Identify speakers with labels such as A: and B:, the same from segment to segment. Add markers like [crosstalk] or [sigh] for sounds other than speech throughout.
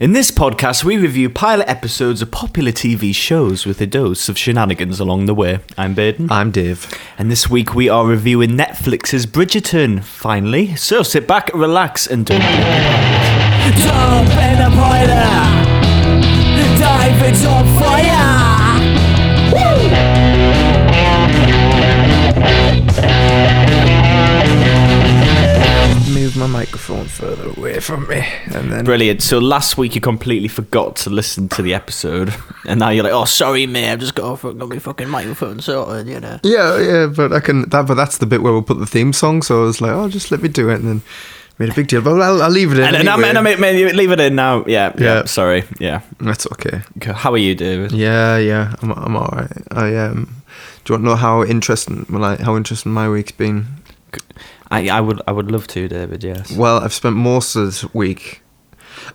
A: In this podcast, we review pilot episodes of popular TV shows with a dose of shenanigans along the way. I'm Baden.
B: I'm Dave.
A: And this week we are reviewing Netflix's Bridgerton, finally. So sit back, relax, and don't.
C: Jump in the boiler! Dive into fire!
B: My microphone further away from me, and then
A: Brilliant. So last week you completely forgot to listen to the episode, [laughs] and now you're like, "Oh, sorry, mate. I've just got off, got my fucking microphone sorted." You know.
B: yeah, yeah. But I can that, but that's the bit where we'll put the theme song. So I was like, oh, just let me do it, and then made a big deal. But I'll, I'll leave it in.
A: And, and, I'm,
B: anyway.
A: and I'm, leave it in now. Yeah, yeah.
B: Yeah.
A: Sorry. Yeah.
B: That's okay.
A: Okay, How are you, David?
B: Yeah, yeah. I'm, I'm all right. I um. Do you want to know how interesting, like, how interesting my week's been?
A: I, I would, I would love to, David. Yes.
B: Well, I've spent most of this week.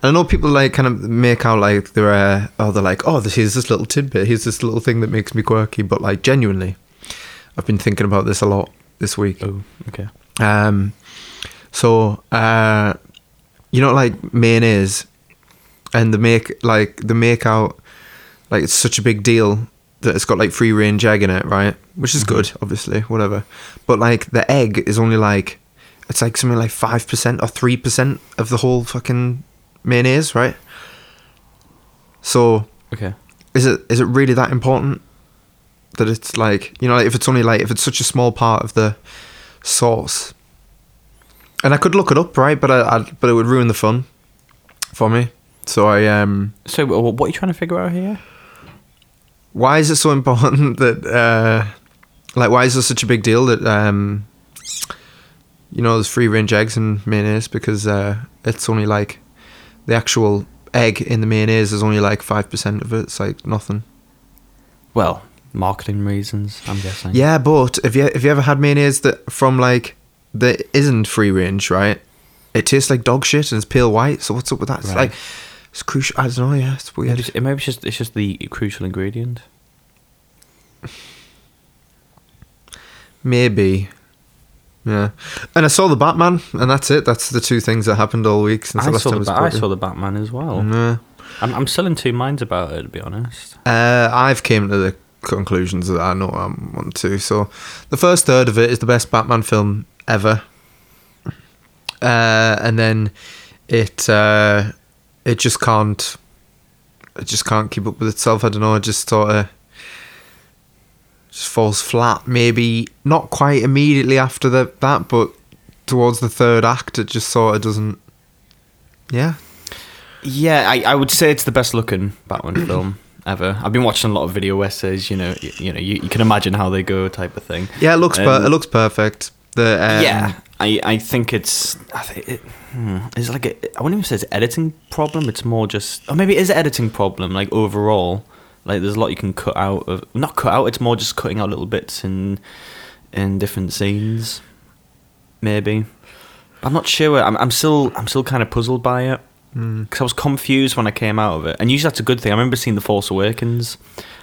B: And I know people like kind of make out like they're uh, oh they're like oh this here's this little tidbit here's this little thing that makes me quirky but like genuinely, I've been thinking about this a lot this week.
A: Oh, okay.
B: Um, so uh, you know, like mayonnaise, and the make like the make out, like it's such a big deal that it's got like free range egg in it, right? Which is good, obviously, whatever. But like the egg is only like it's like something like five percent or three percent of the whole fucking mayonnaise, right? So
A: Okay.
B: is it is it really that important that it's like you know like if it's only like if it's such a small part of the sauce and i could look it up right but i, I but it would ruin the fun for me so i um
A: So, what are you trying to figure out here?
B: Why is it so important [laughs] that uh like why is this such a big deal that um you know there's free range eggs in mayonnaise because uh it's only like the actual egg in the mayonnaise is only like 5% of it it's like nothing
A: Well, marketing reasons, I'm guessing.
B: Yeah, but have you have you ever had mayonnaise that from like that isn't free range, right? It tastes like dog shit and it's pale white. So what's up with that? It's
A: Right.
B: like it's crucial. I don't know. Yeah, it's
A: Maybe
B: weird.
A: it's, maybe it's just it's just the crucial ingredient.
B: Maybe. Yeah, and I saw the Batman, and that's it. That's the two things that happened all week since the
A: I
B: last
A: saw,
B: time
A: the,
B: I
A: Ba- I saw the Batman as well.
B: Yeah.
A: I'm, I'm still in two minds about it, to be honest.
B: Uh, I've came to the conclusions that I know I want to. So, the first third of it is the best Batman film ever, uh, and then it uh, it just can't it just can't keep up with itself. I don't know. It just sort of just falls flat. Maybe not quite immediately after the, that, but towards the third act, it just sort of doesn't. Yeah,
A: Yeah, I, I would say it's the best looking Batman [clears throat] film ever. I've been watching a lot of video essays. You know, you, you know, you, you can imagine how they go, type of thing.
B: yeah. It looks per-
A: Um,
B: it looks perfect. The um,
A: yeah, I, I think it's I think it, hmm, it's like a, I wouldn't even say it's editing problem. It's more just or maybe it is an editing problem. Like overall, like there's a lot you can cut out of not cut out. It's more just cutting out little bits in in different scenes. Maybe, but I'm not sure. I'm I'm still I'm still kind of puzzled by it because I was confused when I came out of it. And usually that's a good thing. I remember seeing The Force Awakens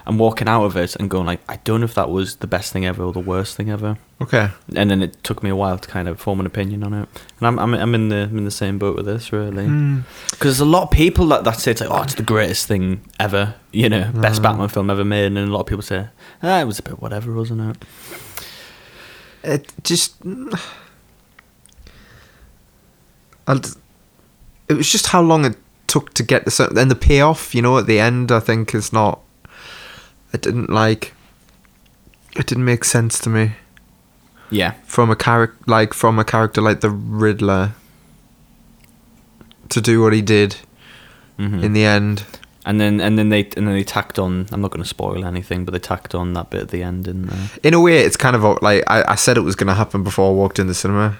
A: and walking out of it and going like, I don't know if that was the best thing ever or the worst thing ever
B: Okay.
A: and then it took me a while to kind of form an opinion on it. And I'm I'm, I'm in the I'm in the same boat with this really, hmm. because there's a lot of people that that say it's like oh it's the greatest thing ever, you know, best hmm. Batman film ever made, and a lot of people say ah it was a bit whatever, wasn't it?
B: It just. Mm, and it was just how long it took to get this, and the payoff. You know, at the end, I think is not. It didn't like. It didn't make sense to me
A: Yeah,
B: from a character like from a character like the Riddler. To do what he did
A: hmm
B: in the end.
A: and then and then they and then they tacked on. I'm not going to spoil anything, but they tacked on that bit at the end, and uh,
B: In a way, it's kind of like I, I said it was going to happen before I walked in the cinema.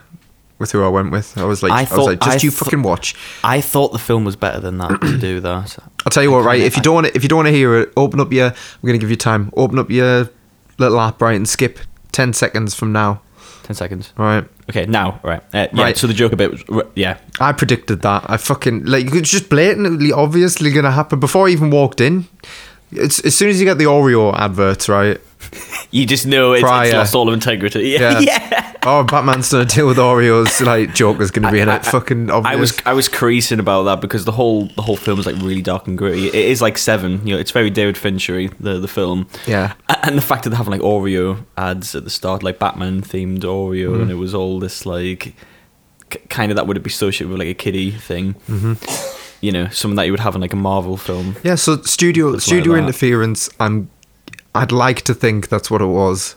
B: With who I went with, I was like,
A: I
B: I, was
A: thought-
B: like, just
A: I
B: you
A: th-
B: fucking watch.
A: I thought the film was better than that to do that.
B: I'll tell you what, right? If you don't want to, if you don't want to hear it, open up your. We're gonna give you time. Open up your little app, right, and skip ten seconds from now.
A: Ten seconds.
B: All right.
A: Okay, now right. Uh, yeah.
B: Right.
A: So the joke a bit was yeah.
B: I predicted that. I fucking like it's just blatantly, obviously gonna happen before I even walked in. It's as soon as you get the Oreo adverts, right? [laughs]
A: You just know it's, it's lost all of integrity. [laughs] Yeah.
B: Yeah.
A: yeah.
B: Oh, Batman's done a deal with Oreos. Like Joker's going to be in it. Fucking obvious.
A: I was I was creasing about that because the whole the whole film is like really dark and gritty. It is like Seven, you know, it's very David Finchery the the film.
B: Yeah.
A: And the fact that they have like Oreo ads at the start, like Batman themed Oreo,
B: Mm-hmm.
A: and it was all this like k- kind of that would be associated with like a kiddie thing. Mm-hmm. You know, something that you would have in like a Marvel film.
B: Yeah, so studio studio
A: like
B: interference. I'm. I'd like to think that's what it was,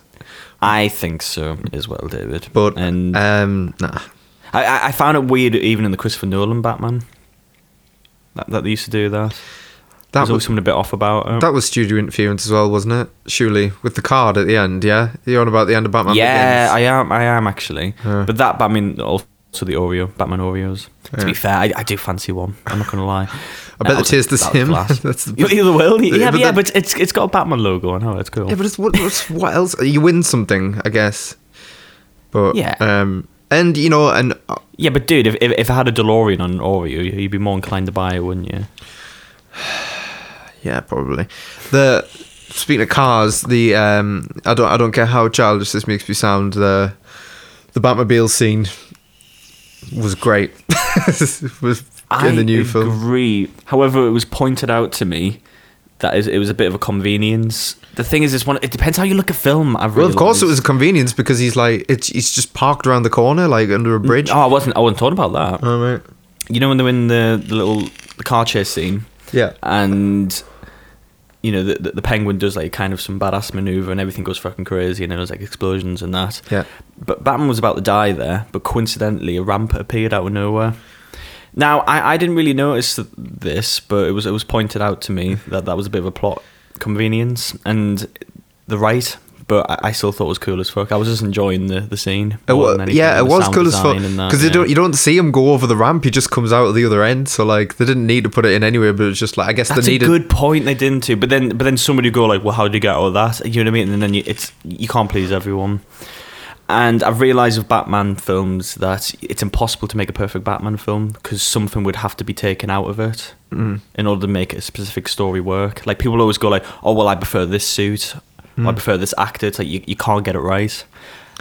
A: I think so as well, David.
B: but
A: and
B: um, nah.
A: I- I, found it weird even in the Christopher Nolan Batman that, that they used to do that.
B: That
A: There's
B: was
A: something a bit off about it.
B: that was studio interference as well, wasn't it? Surely with the card at the end. Yeah, you're on about the end of Batman.
A: yeah,
B: Begins.
A: I am. I am actually. But that, I mean, also the Oreo, Batman Oreos. To
B: Yeah.
A: be fair, I, I do fancy one. I'm not gonna lie.
B: I bet
A: That
B: the
A: was-
B: taste the
A: that
B: same. [laughs] That's the
A: You either will. Yeah,
B: Yeah,
A: but, yeah, but it's it's got a Batman logo on. Oh, it's cool.
B: Yeah, but it's what, what's, what else? You win something, I guess. But
A: Yeah.
B: um, and you know, and uh,
A: Yeah, but dude, if, if if I had a DeLorean on Oreo, you'd be more inclined to buy it, wouldn't you? [sighs]
B: yeah, probably the speaking of cars, the um, I don't I don't care how childish this makes me sound. The the Batmobile scene was great. [laughs] was
A: I
B: in the new film.
A: agree. However, it was pointed out to me that is, it was a bit of a convenience. The thing is, it's one. It depends how you look at film. I really
B: Well, of course, it was a convenience because he's like it's he's just parked around the corner, like under a bridge.
A: Oh, I wasn't. I wasn't talking about that.
B: Oh, right.
A: You know when they're in the, the little the car chase scene,
B: Yeah.
A: and you know the, the the penguin does like kind of some badass maneuver, and everything goes fucking crazy, and then there's like explosions and that.
B: Yeah.
A: But Batman was about to die there, but coincidentally, a ramp appeared out of nowhere. Now, I, I didn't really notice this, but it was it was pointed out to me that that was a bit of a plot convenience, and the right. But I, I still thought it was cool as fuck. I was just enjoying the, the scene.
B: It
A: more
B: wa-
A: than anything,
B: yeah, it was cool as fuck
A: design and that,
B: because you
A: yeah.
B: don't you don't see him go over the ramp. He just comes out at the other end. So like they didn't need to put it in anyway. But it's just like I guess
A: That's
B: they needed.
A: a good point. They didn't too, but then but then somebody go like, well, how did you get of that? You know what I mean? And then you, it's you can't please everyone. And I've realised with Batman films that it's impossible to make a perfect Batman film because something would have to be taken out of it
B: Mm.
A: in order to make a specific story work. Like people always go like, oh well, I prefer this suit, or I prefer this actor. It's like you, you can't get it right.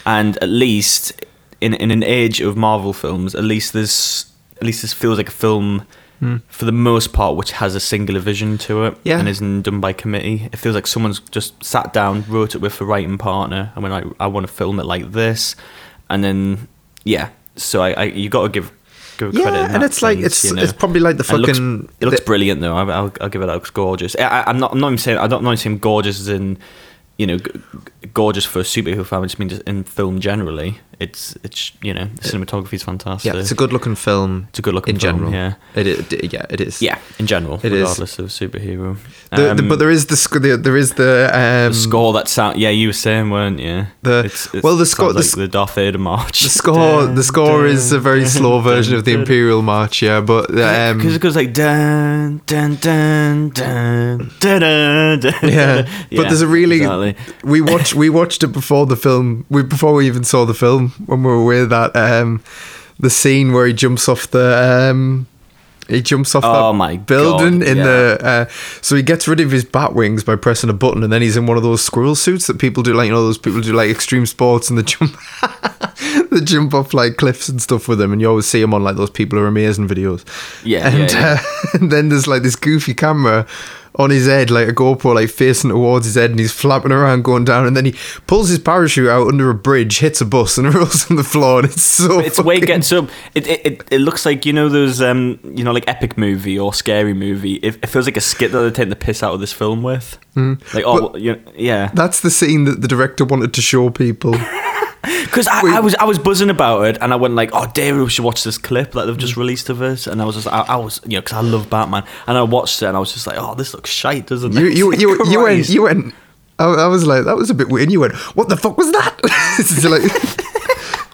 A: And at least in in an age of Marvel films, at least this at least this feels like a film Hmm. for the most part which has a singular vision to it
B: Yeah.
A: and isn't done by committee. It feels like someone's just sat down, wrote it with a writing partner, and when I I want to film it like this, and then yeah. So I, I you got to give.
B: Yeah, and it's like it's
A: you know.
B: it's probably like the
A: And it looks-
B: fucking.
A: It looks,
B: the-
A: brilliant though. I, I'll, I'll give it. That It looks gorgeous. I, I'm not. I'm not even saying. I don't. I'm not even saying gorgeous as in, you know, g- gorgeous for a superhero film. I just mean just in film generally. It's it's you know the cinematography is fantastic.
B: yeah, it's a good looking film.
A: It's a good looking
B: in
A: film,
B: general.
A: yeah.
B: it, it yeah it is.
A: yeah in general,
B: It is.
A: regardless of superhero.
B: The, the,
A: Um,
B: but there is the the, there is the um
A: the score that sound. Yeah, you were saying, weren't you?
B: The- well, the score- the
A: like the Darth Vader march.
B: the score the [laughs] score is a very slow version of the Imperial March. Yeah, but um,
A: because it goes like dun dun dun dun dun dun. dun.
B: yeah, [laughs] but there's a really
A: exactly.
B: we watched we watched it before the film. We before we even saw the film when we were aware that um, the scene where he jumps off the um, he jumps off
A: Oh
B: that
A: my
B: building
A: God,
B: in
A: yeah.
B: the uh, so he gets rid of his bat wings by pressing a button and then he's in one of those squirrel suits that people do like you know those people do like extreme sports and the jump [laughs] they jump off like cliffs and stuff with him and you always see him on like those people are amazing videos
A: Yeah,
B: and,
A: yeah, yeah.
B: Uh, [laughs] and then there's like this goofy camera on his head, like a GoPro, like facing towards his head, and he's flapping around, going down, and then he pulls his parachute out under a bridge, hits a bus, and [laughs] rolls on the floor, and it's so.
A: It's way
B: fucking-
A: gets up. It, it it it looks like you know those um you know like epic movie or scary movie. It, it feels like a skit that they're taking the piss out of this film with. Like oh well, you yeah.
B: That's the scene that the director wanted to show people. [laughs] [laughs]
A: Because I, I was I was buzzing about it, and I went like, "Oh, David, we should watch this clip that they've just mm. released of it." And I was just, I, I was, you know, because I love Batman, and I watched it, and I was just like, "Oh, this looks shite, doesn't
B: You
A: it?"
B: you [laughs] you, you went you went. I, I was like, that was a bit weird. And you went, what the fuck was that? [laughs] like,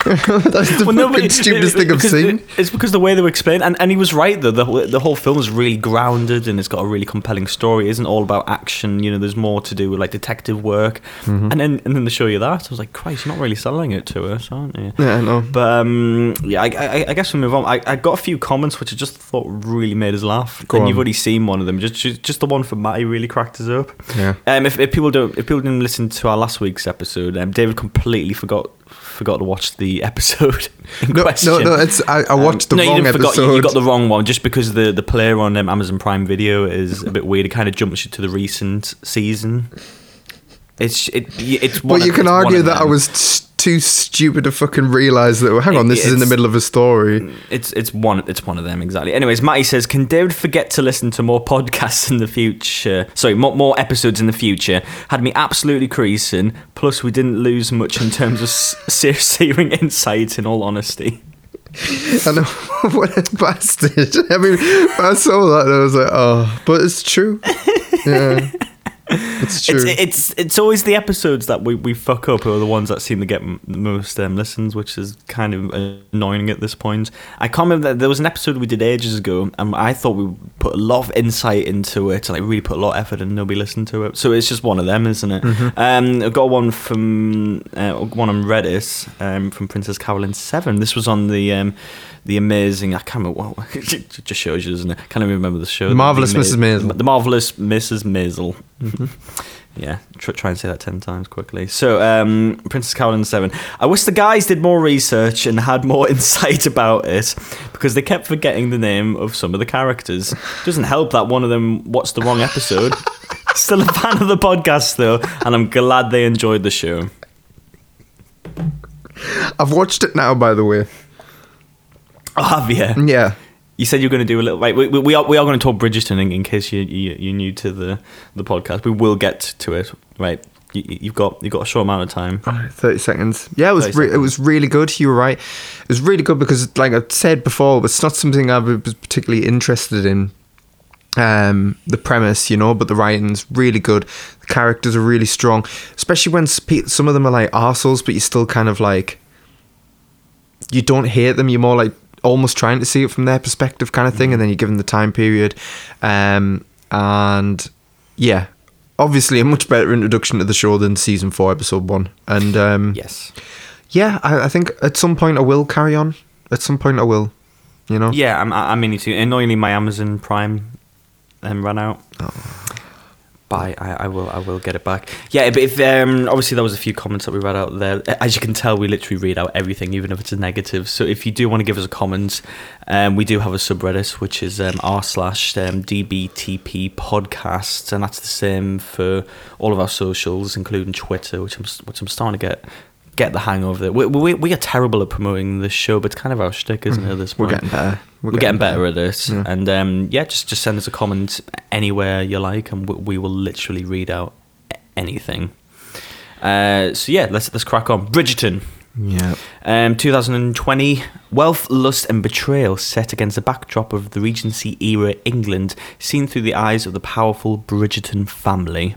B: [laughs] that's the
A: Well, no,
B: fucking
A: it-
B: stupidest
A: it-
B: thing I've seen.
A: it- it's because the way they were explained, and, and he was right though. The whole, the whole film is really grounded and it's got a really compelling story. It isn't all about action. You know, there's more to do with like detective work.
B: Mm-hmm.
A: And then and then they show you that. I was like, Christ, you're not really selling it to us, aren't you?
B: yeah, I know.
A: But um, yeah, I, I, I guess we move on. I, I got a few comments which I just thought really made us laugh.
B: Go
A: and
B: on.
A: you've already seen one of them. Just, just just the one from Matty really cracked us up.
B: Yeah.
A: Um, if, if people don't, if people didn't listen to our last week's episode, um, David completely forgot forgot to watch the [laughs] episode in
B: No,
A: question.
B: no, no. It's I, I watched
A: Um,
B: the
A: no,
B: wrong
A: you forgot.
B: episode.
A: You, you got the wrong one just because the the player on um, Amazon Prime Video is a bit weird. It kind of jumps you to the recent season. It's it. It's. One
B: but you
A: of-
B: can argue that I was t- too stupid to fucking realize that. Hang on, this is in the middle of a story.
A: Mm, it's it's one it's one of them exactly. Anyways, Matty says, "Can David forget to listen to more podcasts in the future? Sorry, more, more episodes in the future. Had me absolutely creasing. Plus, we didn't lose much in terms of searing [laughs] insight. In all honesty, [laughs]
B: I know [laughs] what a bastard. I mean, I saw that and I was like, oh, but it's true. Yeah, [laughs] it's true.
A: it's it's it's always the episodes that we, we fuck up are the ones that seem to get the most um, listens, which is kind of annoying at this point. I can't remember that there was an episode we did ages ago, and I thought we put a lot of insight into it, and like really put a lot of effort, and nobody listened to it. So it's just one of them, isn't it? Um, I've got one from uh, one on Reddit um, from Princess Carolyn Seven. This was on the. The amazing, I can't remember what, [laughs] it just shows you, doesn't it? I can't even remember the show.
B: The Marvelous
A: Ama-
B: Mrs. Maisel.
A: The Marvelous Mrs. Maisel. [laughs] Yeah, try, try and say that 10 times quickly. So, um, Princess Carolyn 7. I wish the guys did more research and had more [laughs] insight about it because they kept forgetting the name of some of the characters. Doesn't help that one of them watched the wrong episode. Still a fan of the podcast, though, and I'm glad they enjoyed the show.
B: I've watched it now, by the way.
A: Oh, have you?
B: Yeah.
A: You said you were going to do a little. Right, we, we, are we are going to talk Bridgerton in, in case you, you you're new to the the podcast. We will get to it. Right, you, you've got you've got a short amount of time.
B: Alright, Thirty seconds. Yeah, it was re- it was really good. You were right. It was really good because, like I said before, it's not something I was particularly interested in. Um, the premise, you know, but the writing's really good. The characters are really strong, especially when spe- some of them are like arseholes, but you still kind of like you don't hate them. You're more like almost trying to see it from their perspective, kind of thing, and then you give them the time period. Um, and yeah, obviously a much better introduction to the show than season four, episode one. And um,
A: Yes.
B: yeah, I, I think at some point I will carry on. At some point I will. You know.
A: Yeah, I'm, I'm meaning to. Annoyingly, my Amazon Prime um, ran out. But I, I, I will I will get it back. Yeah, but if um, obviously there was a few comments that we read out there. As you can tell, we literally read out everything, even if it's a negative. So if you do want to give us a comment, um, we do have a subreddit which is um, r slash um, dbtp podcast, and that's the same for all of our socials, including Twitter, which I'm which I'm starting to get get the hang of it. We, we, we are terrible at promoting this show, but it's kind of our shtick, isn't it? At this
B: We're getting better.
A: we're, getting, better at this,
B: Yeah.
A: and um, yeah, just just send us a comment anywhere you like, and we, we will literally read out anything. Uh, so yeah, let's let's crack on. Bridgerton,
B: Yeah.
A: um, 2020, wealth, lust, and betrayal set against the backdrop of the Regency era England, seen through the eyes of the powerful Bridgerton family.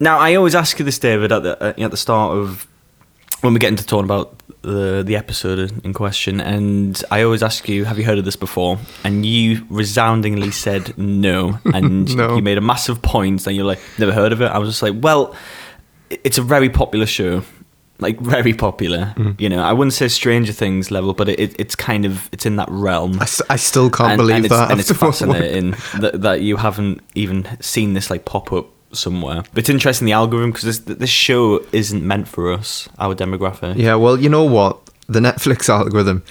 A: Now, I always ask you this, David, at the at the start of when we get into talking about the the episode in question, and I always ask you, "Have you heard of this before?" And you resoundingly said no, [laughs] and
B: No.
A: you made a massive point, and you're like, "Never heard of it." I was just like, "Well, it's a very popular show." Like very popular, mm-hmm. you know. I wouldn't say Stranger Things level, but it, it, it's kind of it's in that realm.
B: I, I still can't
A: and,
B: believe
A: and it's,
B: that.
A: and it's [laughs] fascinating that, that you haven't even seen this like pop up somewhere. But it's interesting the algorithm because this this show isn't meant for us, our demographic.
B: Yeah, well, you know what? The Netflix [laughs] algorithm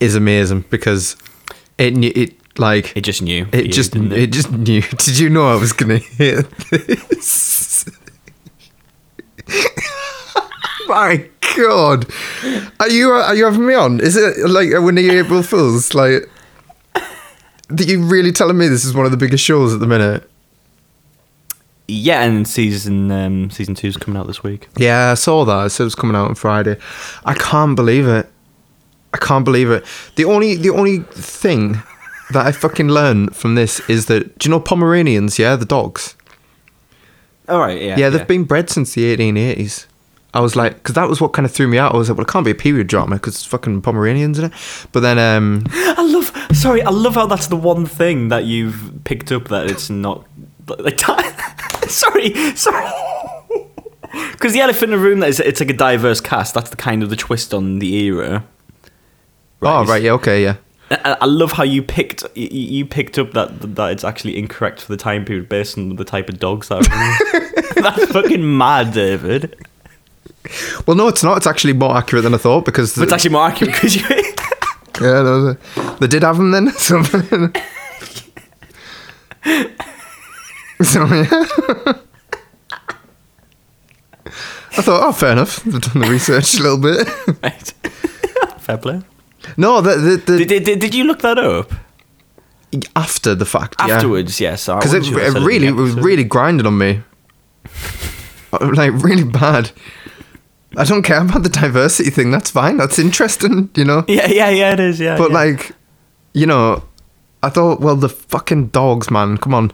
B: is amazing because it it like
A: It just knew.
B: it
A: you,
B: just
A: didn't
B: it? just knew. [laughs] Did you know I was gonna hit this? [laughs] My God, are you are you having me on? Is it like one of your April Fools? Like, are you really telling me this is one of the biggest shows at the minute?
A: Yeah, and season um, season two's coming out this week.
B: Yeah, I saw that. It said it was coming out on Friday. I can't believe it. I can't believe it. The only the only thing that I fucking learned from this is that do you know Pomeranians? Yeah, the dogs.
A: All right. Yeah.
B: Yeah, they've been bred since the 1880s. I was like, because that was what kind of threw me out. I was like, well, it can't be a period drama because it's fucking Pomeranians in it. But then, um, [gasps]
A: I love. Sorry, I love how that's the one thing that you've picked up that it's not like. [laughs] [laughs] sorry, sorry. [laughs] Because the elephant in the room, that is, it's like a diverse cast. That's the kind of the twist on the era.
B: oh right, yeah, okay, yeah.
A: I, I love how you picked you, picked up that that it's actually incorrect for the time period based on the type of dogs that. Are [laughs] That's fucking mad, David.
B: Well, no, it's not. It's actually more accurate than I thought because
A: But it's actually more accurate because you.
B: yeah, no, they, they did have them then. So, so yeah. I thought, oh, fair enough. They've done the research a little bit. [laughs]
A: right. Fair play.
B: No, the, the, the,
A: Did, did, did you look that up
B: after the fact, yeah.
A: afterwards? Yes,
B: because it,
A: wasn't sure I
B: it really it was really grinding on me [laughs] like really bad i don't care about the diversity thing that's fine that's interesting you know
A: Yeah, yeah, yeah. It is. Yeah.
B: but
A: yeah.
B: like you know i thought well the fucking dogs man come on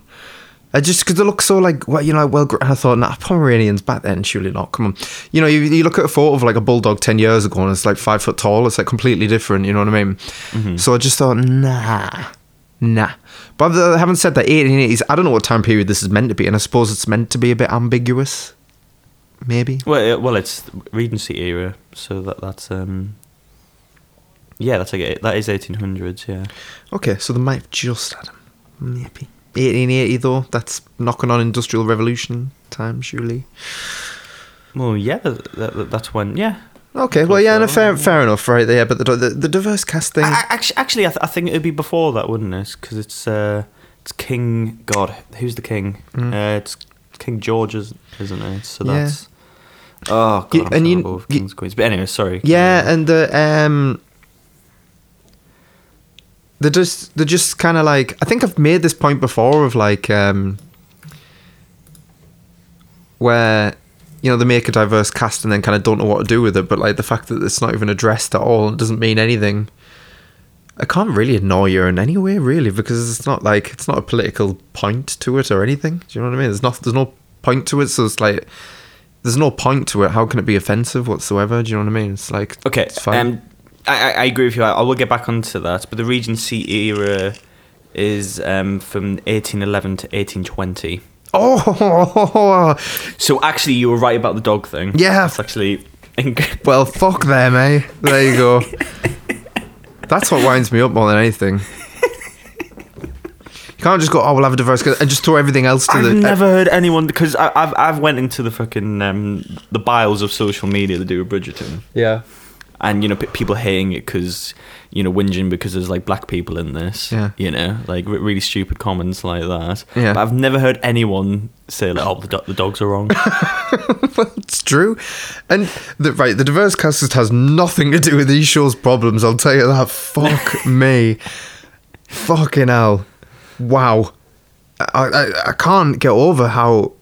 B: I just because they look so like well, you know, well. I thought, nah, Pomeranians back then, surely not. Come on, you know, you, you look at a photo of like a bulldog ten years ago, and it's like five foot tall. It's like completely different. You know what I mean?
A: Mm-hmm.
B: So I just thought, nah, nah. But I haven't said that 1880s. I don't know what time period this is meant to be, and I suppose it's meant to be a bit ambiguous. Maybe.
A: Well, uh, well, it's Regency era, so that that's um. Yeah, that's like that is eighteen hundreds. Yeah.
B: Okay, so they might have just had them. Maybe. 1880 though. That's knocking on industrial revolution time, surely.
A: Well, yeah, that, that, that's when. Yeah.
B: Okay, well, yeah, no, fair, fair enough, right there. But the, the, the diverse cast thing.
A: Actually, actually, I, th- I think it would be before that, wouldn't it? Because it's uh, it's King. God, who's the king? Uh, it's King George, is- isn't it? So
B: Mm. Yeah.
A: that's. Oh God,
B: You- and you-
A: with
B: you-
A: kings queens. But anyway, sorry.
B: Yeah, and the um, they're just they're just kind of like I think I've made this point before of like um, where you know they make a diverse cast and then kind of don't know what to do with it, but like the fact that it's not even addressed at all doesn't mean anything. I can't really annoy you in any way, really, because it's not like it's not a political point to it or anything. Do you know what I mean? There's not there's no point to it, so it's like there's no point to it. How can it be offensive whatsoever? Do you know what I mean? It's like
A: Okay,
B: it's fine.
A: um, I, I- I agree with you. I, I will get back onto that, but the Regency era is um, from 1811 to 1820.
B: oh,
A: So actually, you were right about the dog thing.
B: Yeah.
A: That's actually.
B: well, fuck them, eh? There you go. [laughs] That's what winds me up more than anything. You can't just go, oh, we'll have a diverse cast," and just throw everything else to the
A: I've
B: the.
A: never heard anyone because I, I've I've went into the fucking um, the bios of social media to do with Bridgerton,
B: yeah.
A: And you know p- people hating it because you know whinging because there's like black people in this,
B: Yeah.
A: you know like re- really stupid comments like that.
B: Yeah.
A: but I've never heard anyone say like, oh the, do- the dogs are wrong. [laughs]
B: it's true. And the, right, the diverse cast has nothing to do with these shows' problems. I'll tell you that. Fuck [laughs] me. Fucking hell. Wow. I, I I can't get over how.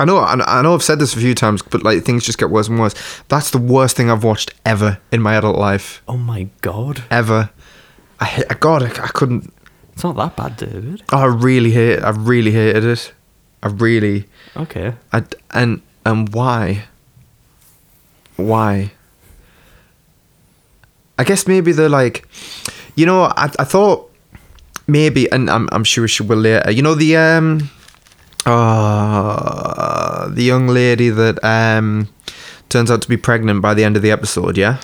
B: I know I I know I've said this a few times, but like things just get worse and worse. That's the worst thing I've watched ever in my adult life.
A: oh my god,
B: Ever. I ha- God, I, I couldn't.
A: it's not that bad, David.
B: I really hate. I really hated it. I really.
A: Okay,
B: I, and and why? Why? I guess maybe they're like, you know, I I thought maybe, and I'm I'm sure she will later. You know the um, uh, the young lady that um turns out to be pregnant by the end of the episode. Yeah,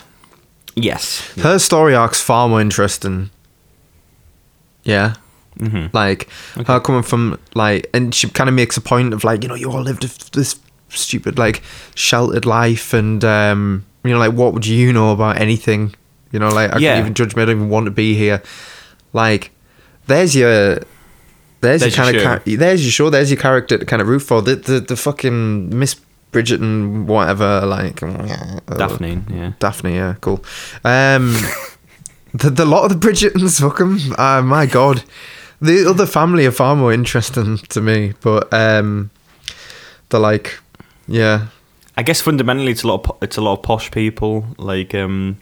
A: yes,
B: her story arc's far more interesting. Yeah.
A: hmm
B: Like her coming from like, and she kind of makes a point of like, you know, you all lived this stupid like sheltered life, and um, you know, like what would you know about anything? You know, like I
A: Yeah.
B: can't even judge me. I don't even want to be here. Like, there's your. There's,
A: There's
B: your kind
A: show.
B: of char- there's your show. There's your character to kind of root for. The the, the fucking Miss Bridgerton whatever like
A: Daphne, yeah.
B: Daphne, yeah, cool. Um, [laughs] the, the lot of the Bridgertons, fuck 'em. Uh, my god, the other family are far more interesting to me, but um, they're like, yeah,
A: I guess fundamentally it's a lot of it's a lot of posh people like um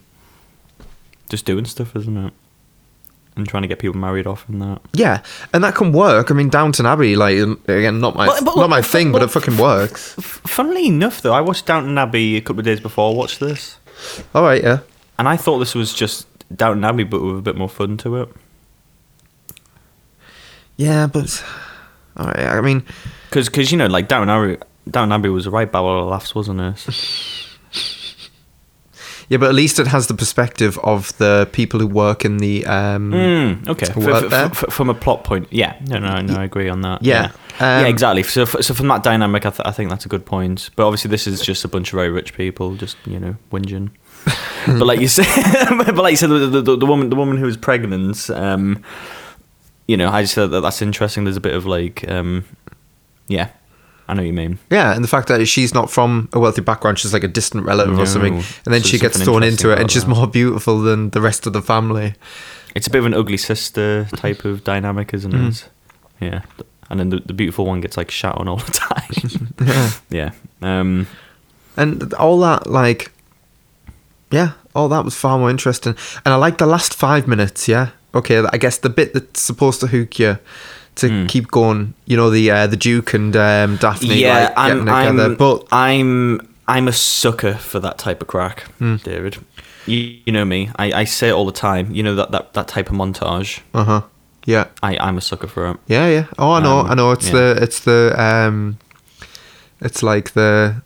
A: just doing stuff, isn't it? And trying to get people married off and that.
B: yeah, and that can work. I mean, Downton Abbey, like um, again, not my
A: But- but-
B: not my
A: but-
B: thing, but, it fucking works.
A: F- funnily enough, though, I watched Downton Abbey a couple of days before I watched this,
B: All right, yeah,
A: and I thought this was just Downton Abbey, but with a bit more fun to it.
B: yeah, but all right. I mean,
A: Because, you know, like Downton Abbey, Downton Abbey was a right barrel of laughs, wasn't it? [laughs]
B: Yeah, but at least it has the perspective of the people who work in the. Um,
A: Mm, okay, F-
B: work
A: f-
B: there.
A: f- from a plot point, yeah, no, no, no, I agree on that.
B: Yeah,
A: yeah,
B: um,
A: exactly. So, f- so from that dynamic, I, th- I think that's a good point. But obviously, this is just a bunch of very rich people, just you know, whinging. [laughs] but like you said, [laughs] but like you said, the, the, the woman, the woman who was pregnant, um, you know, I just said that that's interesting. There's a bit of like, um, yeah, I know what you mean.
B: Yeah, and the fact that she's not from a wealthy background, she's like a distant relative
A: No.
B: or something, and then
A: So
B: she gets thrown into it, and she's
A: that.
B: more beautiful than the rest of the family.
A: It's a bit of an ugly sister type of dynamic, isn't
B: Mm.
A: it? Yeah. And then the, the beautiful one gets like shat on all the time. [laughs]
B: Yeah,
A: yeah. Um,
B: and all that, like, yeah, all that was far more interesting, and I like the last five minutes. Yeah, okay, I guess the bit that's supposed to hook you to
A: Mm.
B: keep going. You know, the uh, the Duke and um, Daphne,
A: yeah,
B: like,
A: I'm, I'm,
B: but
A: I'm I'm a sucker for that type of crack,
B: Hmm.
A: David. You, you know me. I, I say it all the time. You know that, that, that type of montage.
B: uh huh, yeah.
A: I, I'm a sucker for it.
B: Yeah, yeah. Oh, I know,
A: Um,
B: I know. It's
A: yeah.
B: the, it's the, um, it's like the,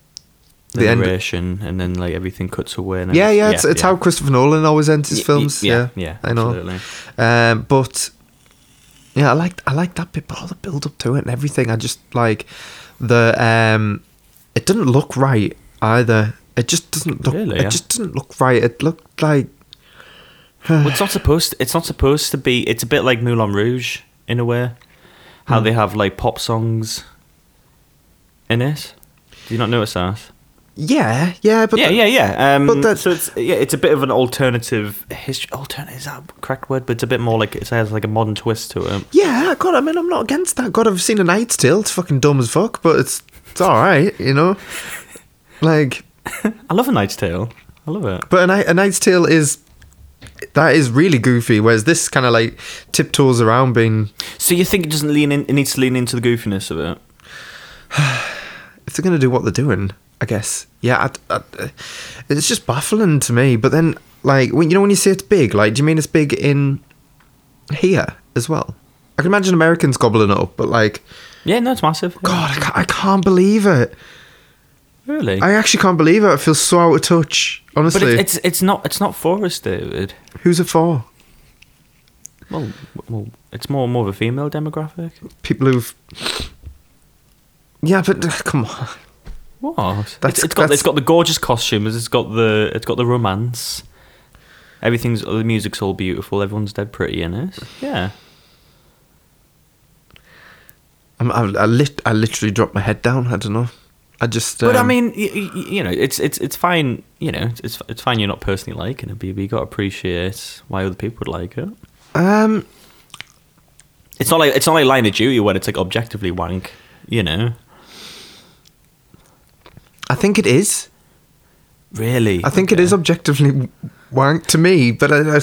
A: The,
B: the end.
A: narration and then like everything cuts away. And
B: Yeah,
A: then-
B: yeah. It's, it's how Christopher Nolan always ends his
A: Y- y-
B: films.
A: yeah,
B: Yeah,
A: yeah,
B: I know.
A: absolutely.
B: Um, but yeah, I like, I like that bit, but all the build up to it and everything. I just like the, um, it didn't look right either. It just doesn't look.
A: Really,
B: it
A: yeah?
B: just didn't look right. It looked like [sighs]
A: Well, it's not supposed. it's not supposed to be. It's a bit like Moulin Rouge in a way. How
B: Hmm.
A: they have like pop songs in it. Do you not notice that?
B: Yeah, yeah, but
A: yeah, yeah, yeah. Um,
B: but that-
A: so it's yeah, it's a bit of an alternative history. Alternative is that correct word? But it's a bit more like it has like a modern twist to it.
B: Yeah, God, I mean, I'm not against that. God, I've seen a Knight's Tale. It's fucking dumb as fuck, but it's it's all right, you know. [laughs] Like,
A: I love a Knight's Tale. I love it.
B: but a, a Knight's Tale is that is really goofy, whereas this kind of like tiptoes around being.
A: So you think it doesn't lean in? It needs to lean into the goofiness of it. [sighs]
B: If they're gonna do what they're doing, I guess. Yeah, I, I, it's just baffling to me. But then, like, when you know when you say it's big, like, do you mean it's big in here as well? I can imagine Americans gobbling it up, but like,
A: Yeah, no, it's massive.
B: God, I can't, I can't believe it.
A: really.
B: I actually can't believe it. I feel so out of touch. Honestly,
A: but it's it's not it's not for us, David.
B: who's it for?
A: Well, well, it's more more of a female demographic.
B: People who've. Yeah, but come on.
A: What?
B: That's-
A: it's, it's got
B: that's-
A: it's got the gorgeous costumes. It's got the it's got the romance. Everything's the music's all beautiful. Everyone's dead pretty in it. Yeah.
B: I'm, I, I, lit, I literally dropped my head down. I don't know. I just.
A: But I
B: um,
A: mean, you, you know, it's it's it's fine. You know, it's it's fine. You're not personally liking it, but you got to appreciate why other people would like it.
B: Um,
A: It's not like it's not like Line of Duty when it's like objectively wank. You know,
B: I think it is.
A: really.
B: I think it is objectively wank to me, but I, I,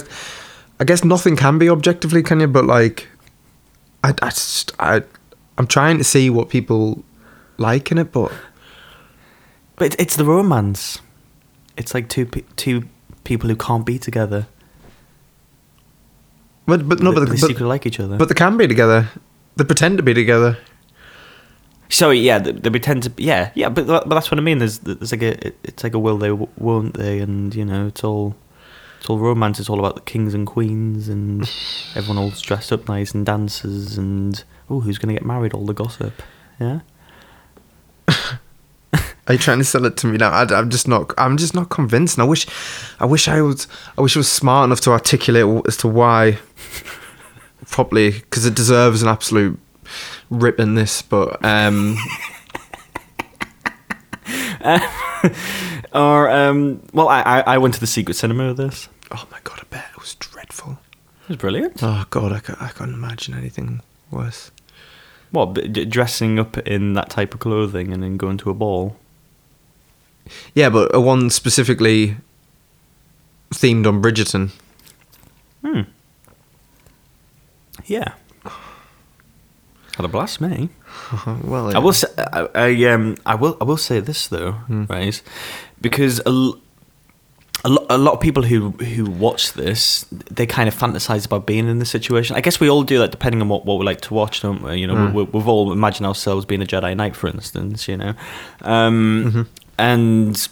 B: I guess nothing can be objectively, can you? But like, I, I just, I, I'm trying to see what people like in it, but
A: But it's, it's the romance. It's like two two people who can't be together.
B: but but no,
A: they,
B: but,
A: they
B: but,
A: secretly like each other.
B: but they can be together. They pretend to be together.
A: So yeah, they, they pretend to. Yeah, yeah, but but that's what I mean. There's there's like a it's like a will they won't they, and you know it's all it's all romance. It's all about the kings and queens, and [sighs] everyone all dressed up nice and dances, and oh, who's gonna get married? All the gossip. Yeah. [laughs]
B: Are you trying to sell it to me now? I, am just not. I'm just not convinced. And I wish, I wish I was. I wish I was smart enough to articulate as to why [laughs] Probably because it deserves an absolute rip in this. But um, [laughs]
A: Or um, well, I I, I went to the secret cinema with this.
B: oh my god, I bet it was dreadful.
A: It was brilliant.
B: Oh god, I, ca- I can't imagine anything worse.
A: What b- d- dressing up in that type of clothing and then going to a ball?
B: Yeah, but a one specifically themed on Bridgerton.
A: Hmm. Yeah. Had a blast, me. [laughs]
B: well,
A: I will say, I, I um I will I will say this though,
B: Hmm.
A: right? Because a, l- a, lo- a lot of people who who watch this, they kind of fantasize about being in this situation. I guess we all do that, depending on what, what we like to watch, don't we? You know,
B: Mm.
A: we, we've all imagined ourselves being a Jedi Knight, for instance. You know, um,
B: Mm-hmm.
A: and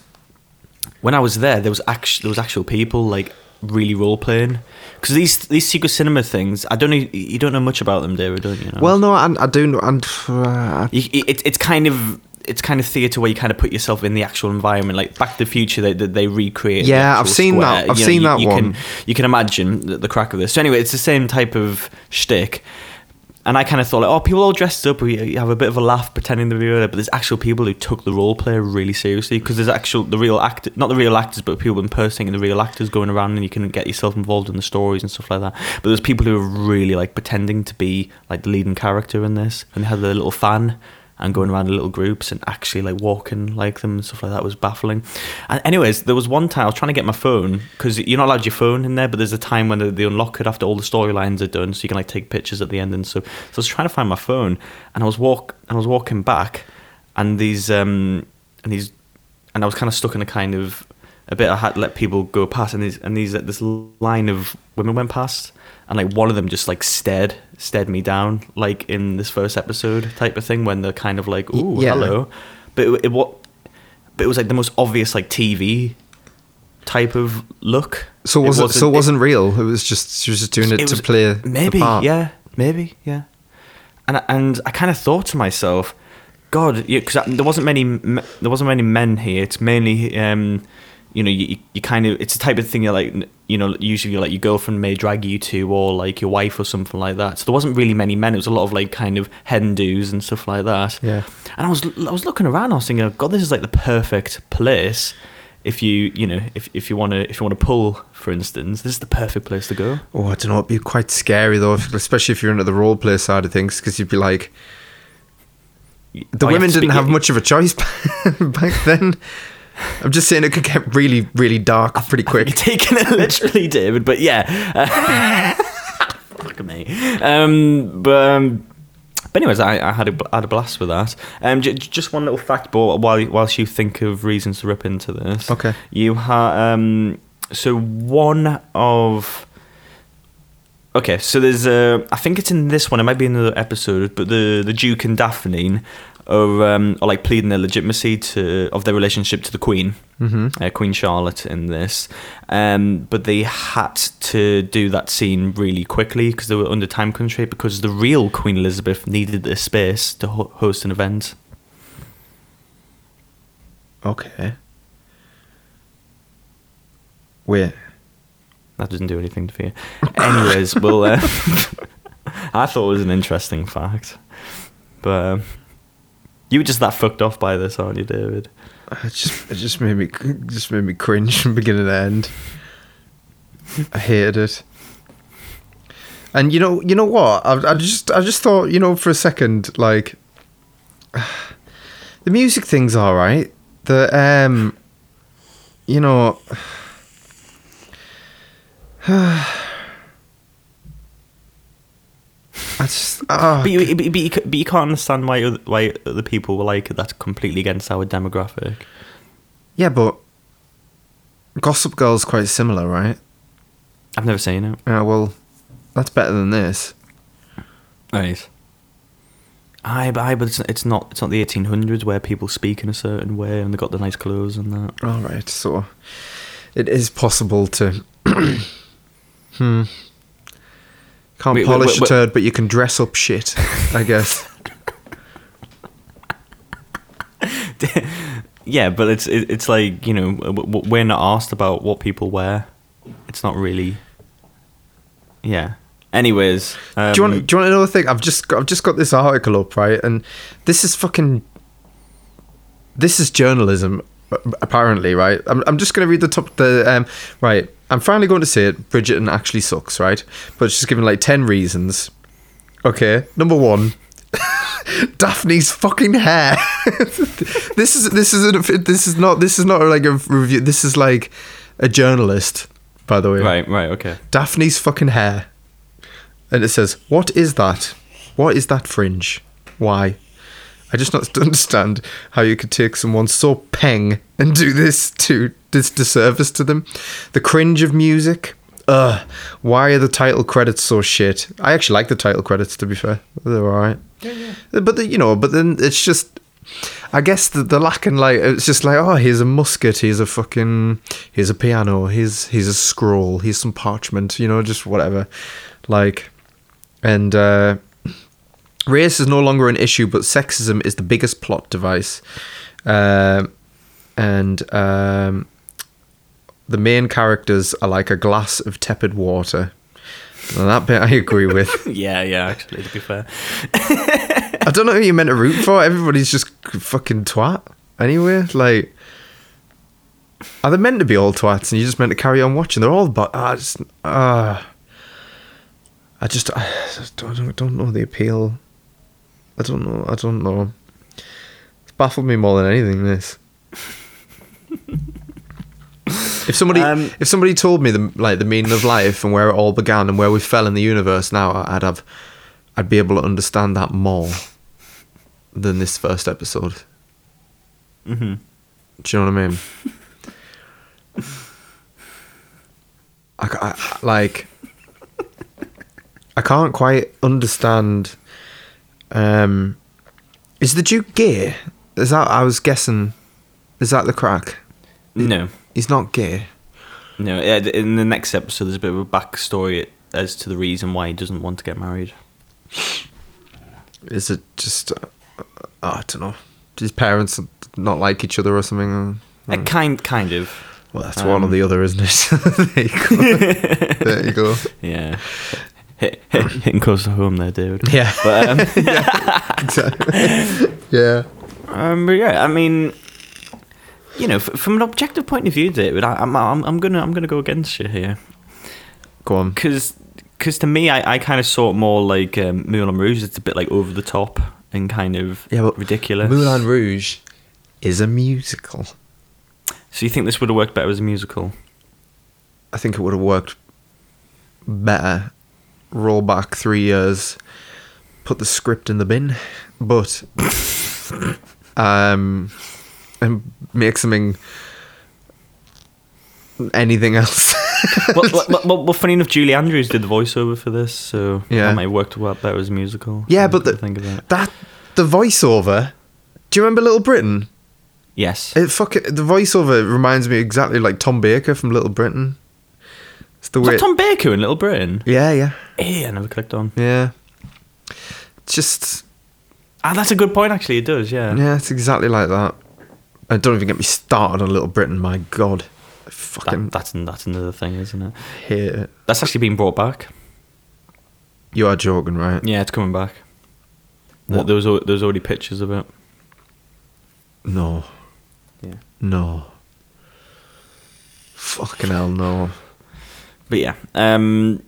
A: when I was there, there was actual there was actual people like really role playing because these these secret cinema things. I don't know. You don't know much about them, David, don't you? Know?
B: Well, no, I, I do. know- And uh,
A: it, it's kind of it's kind of theatre where you kind of put yourself in the actual environment. Like Back to the Future, they they, they recreate.
B: Yeah,
A: actual
B: I've seen
A: square.
B: that- I've
A: You
B: seen
A: you,
B: that
A: you
B: one.
A: Can, you can imagine the, the crack of this. So anyway, it's the same type of shtick. And I kind of thought, like, oh, people all dressed up, we uh, have a bit of a laugh pretending to be there, but there's actual people who took the role play really seriously because there's actual the real act, not the real actors, but people impersonating the real actors going around, and you can get yourself involved in the stories and stuff like that. But there's people who are really like pretending to be like the leading character in this, and they had their little fan and going around in little groups and actually like walking like them and stuff like that was baffling. And anyways, there was one time I was trying to get my phone because you're not allowed your phone in there, but there's a time when they, they unlock it after all the storylines are done, so you can like take pictures at the end and so. So I was trying to find my phone, and I was walk and I was walking back, and these um and these and I was kind of stuck in a kind of a bit. I had to let people go past, and these and these this line of women went past, and like one of them just like stared stared me down, like in this first episode type of thing, when they're kind of like, "Ooh,
B: yeah.
A: hello," but it, it what, but it was like the most obvious like TV type of look.
B: so was it?
A: wasn't-
B: so it wasn't real. It was just she was just doing it,
A: it
B: to
A: was-
B: play
A: maybe yeah maybe yeah and I- and I kind of thought to myself god because there wasn't many there wasn't many men here it's mainly um you know you, you kind of it's the type of thing you're like you know usually like your girlfriend may drag you to or like your wife or something like that so there wasn't really many men it was a lot of like kind of hen do's and stuff like that
B: Yeah.
A: and I was I was looking around I was thinking god this is like the perfect place if you you know if, if you want to if you want to pull for instance this is the perfect place to go
B: Oh, I don't know. It'd be quite scary though, if- especially if you're into the role play side of things, because you'd be like, the
A: Oh, you have
B: women didn't have much of a choice [laughs] back then. I'm just saying it could get really, really dark pretty quick. [laughs]
A: You're taking it literally, David, but yeah. [laughs] Fuck me. Um, but, um, but anyways, I, I had a, I had a blast with that. Um, j- just one little fact, but while whilst you think of reasons to rip into this,
B: Okay.
A: you have um, so one of. Okay, so there's uh, I think it's in this one. It might be in another episode, but the the Duke and Daphne are um, are like pleading their legitimacy to of their relationship to the Queen, mm-hmm. uh, Queen Charlotte in this. Um, but they had to do that scene really quickly because they were under time constraint because the real Queen Elizabeth needed the space to ho- host an event.
B: Okay. Wait.
A: That doesn't do anything for you. Anyways, [laughs] well, uh, [laughs] I thought it was an interesting fact, but um, you were just that fucked off by this, aren't you, David?
B: It just it just made me just made me cringe from beginning to end. I hated it. And you know, you know what? I, I just I just thought, you know, for a second, like [sighs] the music thing's all right. The um, you know. [sighs] [sighs] I just ah,
A: But you, but, you, but you can't understand why other, why other people were like that's completely against our demographic.
B: yeah, but Gossip Girl's quite similar, right?
A: I've never seen it.
B: Yeah, well, that's better than this.
A: Right. Aye, but aye, but it's, it's not it's not the eighteen hundreds where people speak in a certain way and they got the nice clothes and that.
B: All right, so it is possible to. [clears throat] hmm. Can't
A: Wait, wait,
B: polish
A: wait,
B: a turd, but you can dress up shit. I guess. [laughs]
A: Yeah, but it's it, it's like you know we're not asked about what people wear. It's not really. Yeah. Anyways, um,
B: do you want? Do you want to know the thing? I've just got, I've just got this article up, right? And this is fucking. This is journalism, apparently, right? I'm, I'm just going to read the top. The um, right. I'm finally going to say it. Bridgerton actually sucks, right? But she's given like ten reasons. Okay, number one. [laughs] Daphne's fucking hair. [laughs] this is this is a, this is not this is not like a review. This is like a journalist, by the way.
A: right, right, okay.
B: Daphne's fucking hair. And it says, What is that? What is that fringe? Why? I just not [laughs] understand how you could take someone so peng and do this to this disservice to them. The cringe of music. Ugh. Why are the title credits so shit? I actually like the title credits to be fair. They're alright. Yeah, yeah. But the, you know, but then it's just I guess the, the and like it's just like oh here's a musket, here's a fucking here's a piano, here's here's a scroll, here's some parchment, you know, just whatever. Like and uh race is no longer an issue, but sexism is the biggest plot device. Um and um the main characters are like a glass of tepid water. That bit I agree with. [laughs]
A: Yeah, yeah. Actually, to be fair,
B: I don't know who you're meant to root for. Everybody's just fucking twat. Anyway, like, are they meant to be all twats and you're just meant to carry on watching? They're all but ah, just. I just I just don't, don't don't know the appeal. I don't know. I don't know. It's baffled me more than anything. This. [laughs] If somebody,
A: Um,
B: if somebody told me the like the meaning of life and where it all began and where we fell in the universe, now I'd have, I'd be able to understand that more than this first episode.
A: hmm
B: Do you know what I mean? [laughs] I, I- like, I can't quite understand. Um, is the Duke gear? Is that I was guessing? Is that the crack?
A: no,
B: He's not gear.
A: no. In the next episode, there's a bit of a backstory as to the reason why he doesn't want to get married.
B: Is it just? Uh, I don't know. His parents not like each other or something?
A: Uh, kind, kind of.
B: Well, that's one or
A: Um,
B: the other, isn't it? [laughs] there you go. [laughs] there you go.
A: Yeah. Hit, hit, hitting close to home there, dude.
B: Yeah.
A: But, um, [laughs]
B: Exactly. yeah.
A: um, but yeah, I mean, you know, f- from an objective point of view, David, I, I'm, I'm, I'm gonna, I'm gonna go against you here,
B: Go on.
A: because, to me, I, I kind of saw it more like um, Moulin Rouge. It's a bit like over the top and kind of
B: Yeah, but
A: ridiculous.
B: Moulin Rouge is a musical.
A: So you think this would have worked better as a musical?
B: I think it would have worked better. Roll back three years, put the script in the bin, but um, and make something anything else.
A: well, well, [laughs] well, well, funny enough, Julie Andrews did the voiceover for this, so
B: Yeah.
A: that might have worked well better as a musical.
B: yeah, but the,
A: think of that.
B: the voiceover. Do you remember Little Britain?
A: Yes.
B: It fucking the voiceover reminds me exactly like Tom Baker from Little Britain. It's the way.
A: Tom Baker in Little Britain?
B: yeah, yeah,
A: Eh, I never clicked on.
B: yeah. It's just
A: Ah, that's a good point. Actually, it does. Yeah.
B: yeah, it's exactly like that. And don't even get me started on Little Britain. My God, I fucking
A: That, that's that's another thing, isn't it?
B: hate it.
A: That's actually been brought back.
B: You are joking, right?
A: Yeah, it's coming back.
B: What?
A: There was al- there was already pictures of it.
B: No,
A: Yeah.
B: no. Fucking hell, no.
A: But yeah. Um.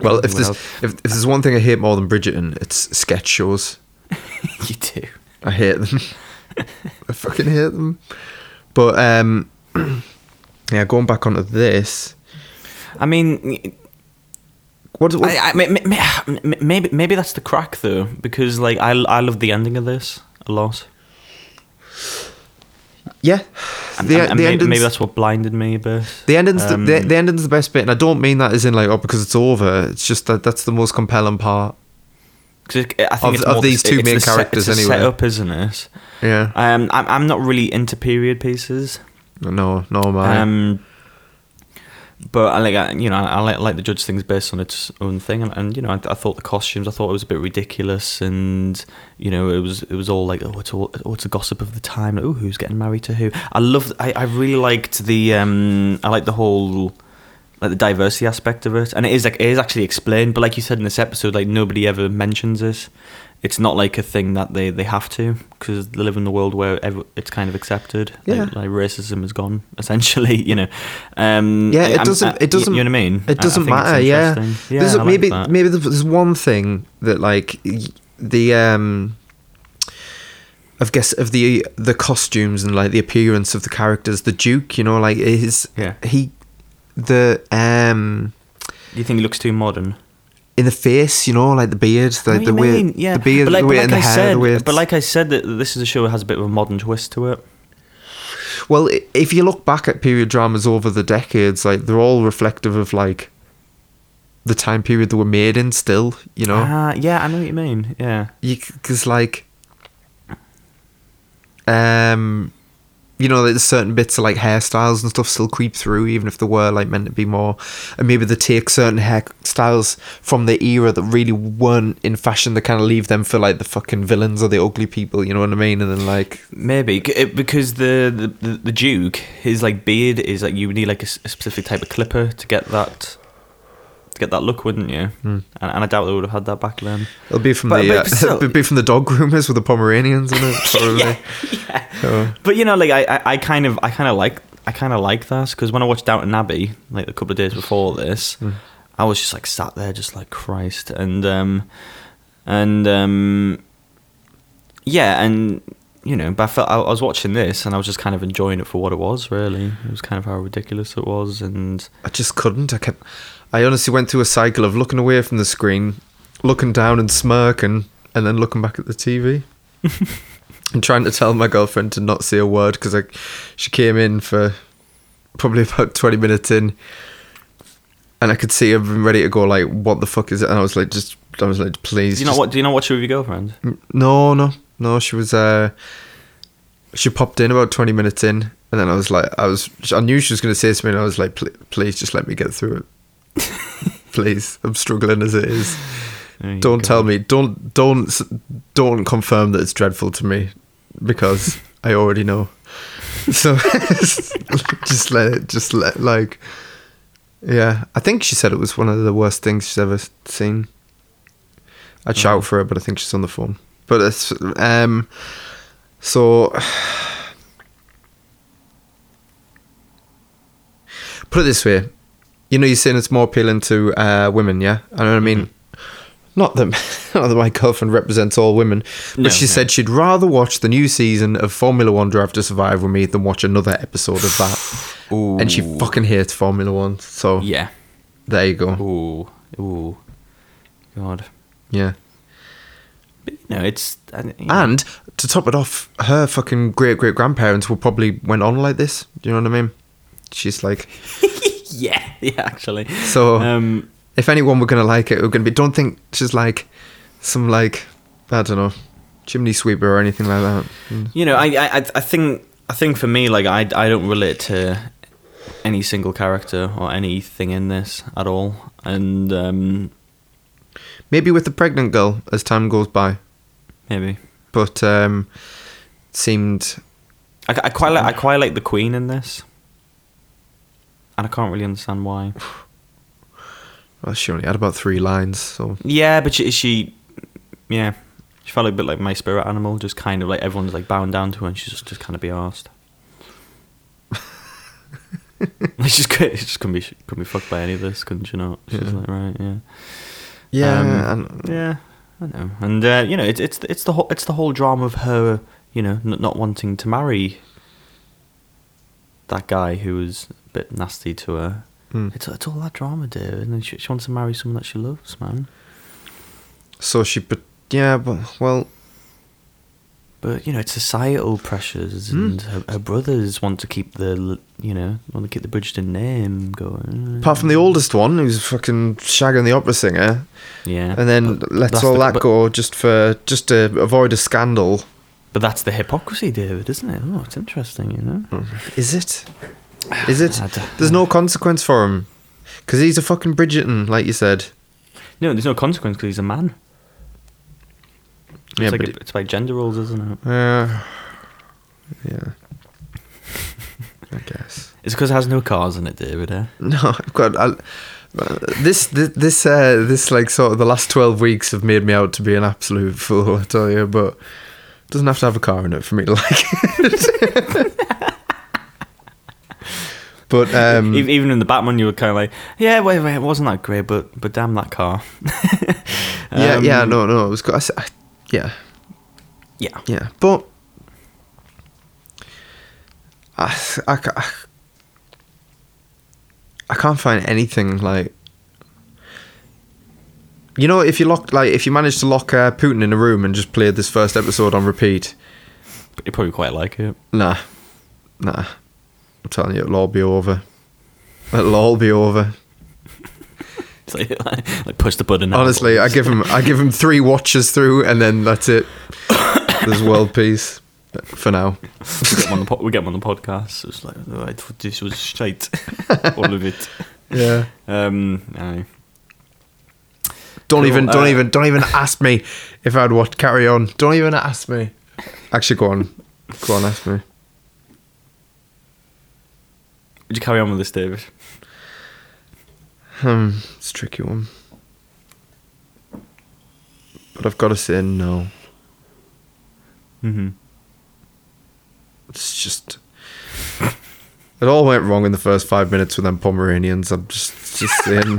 B: Well, if there's if, if there's one thing I hate more than Bridgerton, it's sketch shows. [laughs]
A: you do.
B: I hate them. [laughs] I fucking hate them. But um, [clears throat] yeah, going back onto this,
A: I mean,
B: what? what
A: I, I, may- may- may- maybe maybe that's the crack though, because like I I love the ending of this a lot.
B: Yeah,
A: And,
B: the,
A: and- and
B: the
A: may-
B: ending's,
A: maybe that's what blinded me a bit.
B: the ending's
A: Um,
B: the, the, the ending's the best bit, and I don't mean that as in like oh because it's over. It's just that that's the most compelling part.
A: 'Cause it- I think
B: Of-
A: it's
B: of
A: more
B: these two
A: it's
B: main
A: the set-
B: characters
A: it's
B: anyway.
A: Setup, isn't it?
B: Yeah,
A: Um, I'm I'm not really into period pieces.
B: no, no, man.
A: Um, but I like you know I like, like to judge things based on its own thing, and, and you know I, I thought the costumes I thought it was a bit ridiculous, and you know it was it was all like oh it's all oh it's a gossip of the time, oh who's getting married to who. I love I, I really liked the um I like the whole like the diversity aspect of it, and it is like it is actually explained, but like you said in this episode, like nobody ever mentions it. It's not like a thing that they, they have to because they live in the world where ev it's kind of accepted. Like-
B: Yeah.
A: like, racism is gone [laughs] essentially. You know. Um,
B: Yeah, it
A: I'm-
B: doesn't-
A: I-
B: it doesn't-
A: You know what I mean?
B: It doesn't matter. Yeah,
A: interesting.
B: There's
A: Yeah, like
B: maybe
A: that.
B: maybe there's one thing that like the um I guess of the the costumes and like the appearance of the characters. The Duke, you know, like his
A: Yeah.
B: he the um
A: Do you think he looks too modern?
B: In the face, you know, like the beard, the, the way
A: yeah.
B: the beard,
A: but like,
B: the way
A: but
B: and
A: like
B: the
A: I
B: hair,
A: said,
B: the way.
A: but like I said, that this is a show that has a bit of a modern twist to it.
B: well, if you look back at period dramas over the decades, like they're all reflective of like the time period they were made in. Still, you know,
A: Ah, yeah, I know what you mean. Yeah.
B: because like um, you know, there's certain bits of like hairstyles and stuff still creep through, even if they were like meant to be more. And maybe they take certain hairstyles from the era that really weren't in fashion. They kind of leave them for like the fucking villains or the ugly people. You know what I mean? And then like,
A: Maybe because the, the the the Duke, his like beard is like you need like a specific type of clipper to get that get that look, wouldn't you? And, and I doubt they would have had that back then.
B: it'll be from
A: But-
B: the
A: but
B: uh,
A: still- [laughs]
B: it'll be from the dog groomers with the Pomeranians in it. [laughs] Probably. So,
A: But you know, like I, I, I kind of, I kind of like, I kind of like that because when I watched Downton Abbey, like a couple of days before this, I was just like sat there, just like Christ, and um, and um, yeah, and you know, but I felt I, I was watching this and I was just kind of enjoying it for what it was. Really, it was kind of how ridiculous it was, and
B: I just couldn't. I kept. I honestly went through a cycle of looking away from the screen, looking down and smirking, and then looking back at the TV. [laughs] and trying to tell my girlfriend to not say a word because she came in for probably about 20 minutes in and I could see her ready to go like what the fuck is it and I was like just I was like please
A: do you know what? Do you know watch it with your girlfriend?
B: no no no she was uh she popped in about 20 minutes in and then I was like I was I knew she was going to say something and I was like "Pl- please just let me get through it [laughs] please I'm struggling as it is. Don't
A: go.
B: tell me don't don't don't confirm that it's dreadful to me because [laughs] i already know. So [laughs] just let it just let like yeah i think she said it was one of the worst things she's ever seen. I'd shout for her but i think she's on the phone. But it's um so [sighs] put it this way you know you're saying it's more appealing to uh women yeah i know what i mean not that [laughs] not that my girlfriend represents all women, but
A: No,
B: she
A: no.
B: said she'd rather watch the new season of Formula One Drive to Survive with me than watch another episode of that.
A: Ooh.
B: And she fucking hates Formula One. So
A: yeah.
B: there you go.
A: Ooh, ooh, God.
B: Yeah.
A: But, you know, it's I- you know,
B: And to top it off, her fucking great great grandparents will probably went on like this. Do you know what I mean? She's like, [laughs] [laughs]
A: yeah, yeah, actually.
B: so
A: Um,
B: if anyone were gonna like it, we're gonna be. Don't think she's like some like I don't know chimney sweeper or anything like that. Mm.
A: you know, I, I, I- I think, I think for me, like, I, I don't relate to any single character or anything in this at all, and um,
B: Maybe with the pregnant girl as time goes by,
A: maybe
B: but um, seemed
A: I, I quite like, I quite like the Queen in this, and I can't really understand why.
B: well, she only had about three lines, so
A: Yeah, but she, she yeah, she felt a bit like my spirit animal, just kind of like everyone's like bowing down to her, and she's just, just kind of be asked. She's [laughs] just could, just couldn't be couldn't be fucked by any of this, couldn't you not? She's
B: Yeah.
A: like, right, yeah,
B: yeah,
A: Um,
B: and
A: yeah, I know, and uh, you know, it's it's it's the whole it's the whole drama of her, you know, not, not wanting to marry that guy who was bit nasty to her.
B: Mm.
A: It's it's all that drama, dude, and then she, she wants to marry someone that she loves, man.
B: so she, but yeah, but well,
A: But you know, it's societal pressures,
B: Hmm.
A: and her, her brothers want to keep the, you know, want to keep the Bridgerton name going.
B: apart from the oldest one who's fucking shagging the opera singer,
A: yeah,
B: and then lets all
A: the-
B: that go just for just to avoid a scandal.
A: But that's the hypocrisy, David, isn't it? Oh, it's interesting, you know.
B: Is it? Is it? There's no consequence for him because he's a fucking Bridgerton, like you said.
A: No, there's no consequence because he's a man. It's
B: Yeah,
A: like a- it's like gender roles, isn't it?
B: Uh, yeah. I guess.
A: It's because it has no cars in it, David. Eh? [laughs]
B: No, I've got I, this. This, this, uh, this, like, sort of the last twelve weeks have made me out to be an absolute fool. I tell you, but it doesn't have to have a car in it for me to like it. [laughs] but um,
A: Even in the Batman, you were kind of like, yeah, wait, wait, it wasn't that great, but but damn that car. [laughs]
B: yeah, yeah,
A: Um,
B: no, no, it was good. I, I- yeah,
A: yeah.
B: yeah, but I, I, I can't find anything like. You know, if you lock, like, if you manage to lock uh, Putin in a room and just played this first episode on repeat,
A: you probably quite like it.
B: nah, nah, I'm telling you, it'll all be over. It'll all be over. [laughs]
A: It's like, [laughs] like push the button.
B: Honestly, I give him, I give him three watches through, and then that's it. [laughs] There's world peace. for now.
A: we get him on the po- we get on the podcast. It's like thought this was shite, all of it.
B: Yeah.
A: Um, aye.
B: Don't
A: Cool,
B: even, don't
A: uh,
B: even, don't even ask me if I'd watch Carry On. Don't even ask me. Actually, go on, go on, ask me.
A: Would you carry on with this, David?
B: Hmm, it's a tricky one. But I've got to say no.
A: Mm-hmm.
B: It's just. It all went wrong in the first five minutes with them Pomeranians. I'm just, just saying.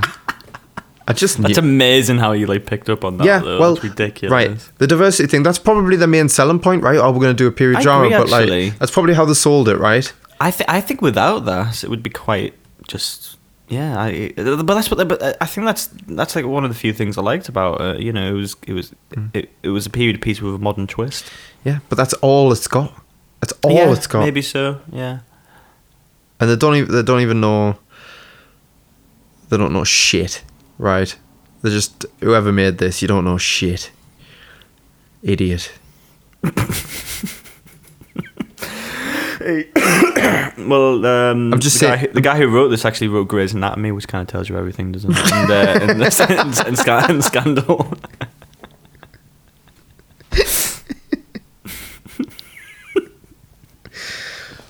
B: [laughs] I just
A: That's
B: knew-
A: amazing how you like picked up on that.
B: yeah,
A: though.
B: well,
A: That's ridiculous.
B: right. The diversity thing, that's probably the main selling point, right? Oh, we're going to do a period
A: I
B: drama,
A: agree,
B: but
A: actually.
B: like, that's probably how they sold it, right?
A: I think I think without that, it would be quite just yeah. I, but that's what. But I think that's that's like one of the few things I liked about it. You know, it was it was
B: Hmm.
A: it, it was a period piece with a modern twist.
B: Yeah, but that's all it's got. That's all
A: yeah,
B: it's got.
A: Maybe so. Yeah.
B: and they don't even they don't even know they don't know shit right they're just whoever made this you don't know shit idiot [laughs] [coughs] [coughs] [coughs] [coughs]
A: Well, um,
B: I'm just
A: the guy,
B: saying-
A: who- the guy who wrote this actually wrote Grey's Anatomy, which kind of tells you everything, doesn't it? And, uh, and, [laughs] and, and, Sca- and Scandal. [laughs]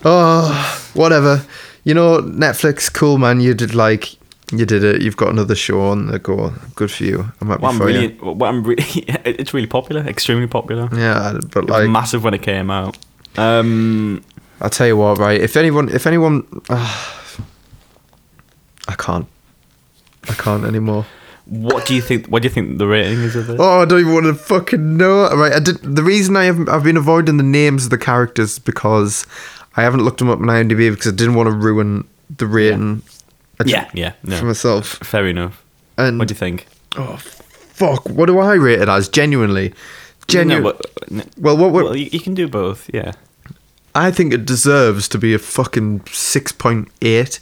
B: oh whatever you know netflix cool man you did like you did it you've got another show on the go good for you i'm happy
A: What I'm
B: for
A: really,
B: you
A: what I'm really, [laughs] it's really popular, extremely popular.
B: yeah but like
A: massive when it came out. Um,
B: i'll tell you what right if anyone if anyone ah, i can't i can't anymore
A: what do you think? What do you think the rating is of it?
B: Oh, I don't even want to fucking know. Right, I did. The reason I have I've been avoiding the names of the characters because I haven't looked them up on IMDb because I didn't want to ruin the rating. I
A: yeah, yeah, no.
B: for myself.
A: Fair enough.
B: And
A: What do you think?
B: oh fuck, what do I rate it as? Genuinely, genuine.
A: No, but-
B: well, what, what
A: well, you, you can do both. Yeah.
B: I think it deserves to be a fucking six point eight,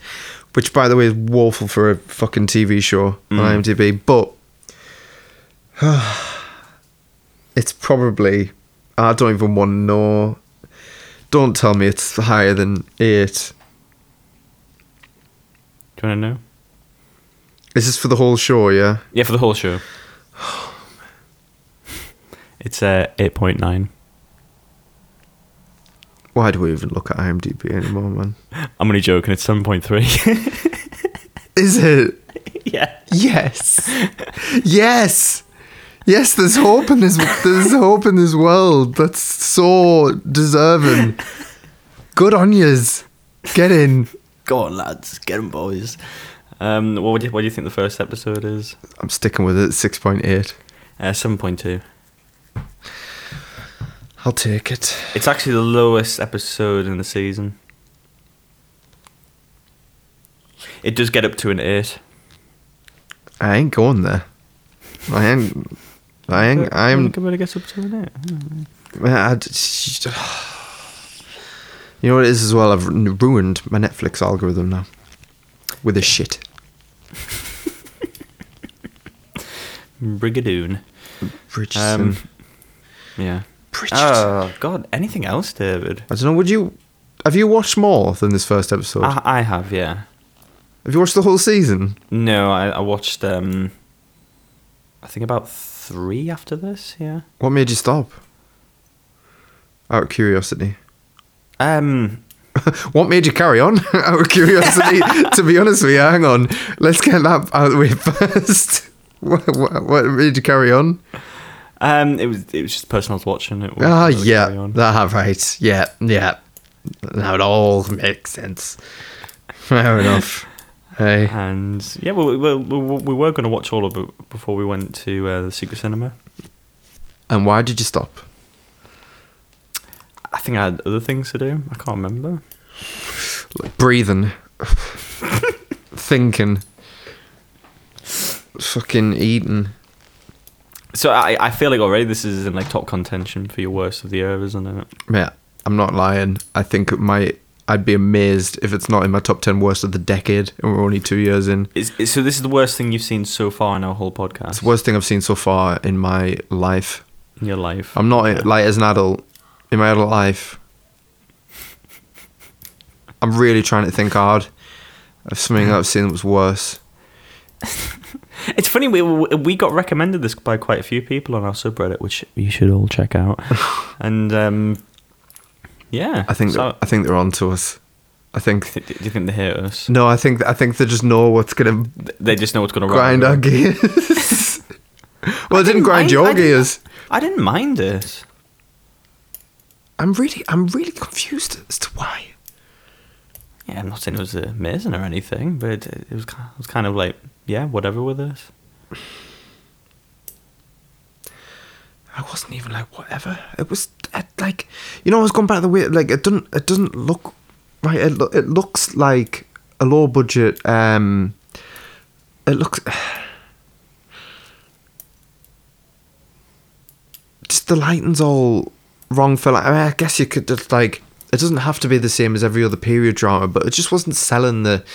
B: which by the way is woeful for a fucking TV show on IMDb. But [sighs] it's probably I don't even want to know. Don't tell me it's higher than eight.
A: Do you want to know?
B: Is this for the whole show? Yeah.
A: Yeah, for the whole show. [sighs] It's uh, eight point nine.
B: Why do we even look at IMDb anymore, man?
A: I'm only joking. It's seven point three.
B: Is it? [laughs]
A: yeah.
B: Yes. yes. Yes, there's hope in this there's hope in this world. That's so deserving. Good on yous. Get in.
A: Go on, lads. Get Get 'em, boys. Um, what do you, what do you think the first episode is?
B: I'm sticking with it, six point eight.
A: Uh, seven point two.
B: I'll take it.
A: It's actually the lowest episode in the season. It does get up to an eight.
B: I ain't going there. I ain't I ain't I'm
A: When it get up to an eight.
B: I, You know what it is as well? I've ruined my Netflix algorithm now. With this shit. [laughs]
A: Brigadoon.
B: Bridgerton.
A: Um, yeah.
B: Bridgerton.
A: Oh God! Anything else, David?
B: I don't know, would you have you watched more than this first episode?
A: I, I have, yeah.
B: Have you watched the whole season?
A: No, I, I watched. um I think about three after this. Yeah.
B: What made you stop? Out of curiosity.
A: Um. [laughs]
B: What made you carry on? [laughs] out of curiosity. [laughs] to be honest with you, hang on. Let's get that out of the way first. what, what, what made you carry on?
A: Um. It was. It was just the person I was watching. It.
B: Ah,
A: really
B: yeah. Ah, right. Yeah, yeah. Now it all makes sense. Fair enough. Hey.
A: And yeah, we, we, we, we were going to watch all of it before we went to uh, the secret cinema.
B: And why did you stop?
A: I think I had other things to do. I can't remember.
B: breathing, [laughs] thinking, fucking eating.
A: So I, I feel like already this is in like top contention for your worst of the year, isn't it?
B: Yeah, I'm not lying. I think it might. I'd be amazed if it's not in my top ten worst of the decade, and we're only two years in.
A: Is, is so this is the worst thing you've seen so far in our whole podcast
B: It's the worst thing I've seen so far in my life.
A: in your life.
B: I'm not like as an adult. in my adult life. [laughs] I'm really trying to think hard of something that I've seen that was worse.
A: It's funny we we got recommended this by quite a few people on our subreddit, which you should all check out. [laughs] and um, yeah,
B: I think
A: So,
B: I think they're on to us. I think
A: do you think they hate us?
B: no, I think I think they just know what's gonna
A: They just know what's going to
B: grind our gears. [laughs] well, it didn't grind
A: mind-
B: your
A: I didn't-
B: gears.
A: I didn't mind it.
B: I'm really I'm really confused as to why.
A: Yeah, I'm not saying it was amazing or anything, but it was it was kind of like yeah, whatever with this.
B: I wasn't even like whatever. It was like you know I was going back the way like it doesn't it doesn't look right. It lo- it looks like a low budget. Um, it looks [sighs] just the lighting's all wrong for like. I, mean, I guess you could just like it doesn't have to be the same as every other period drama, but it just wasn't selling the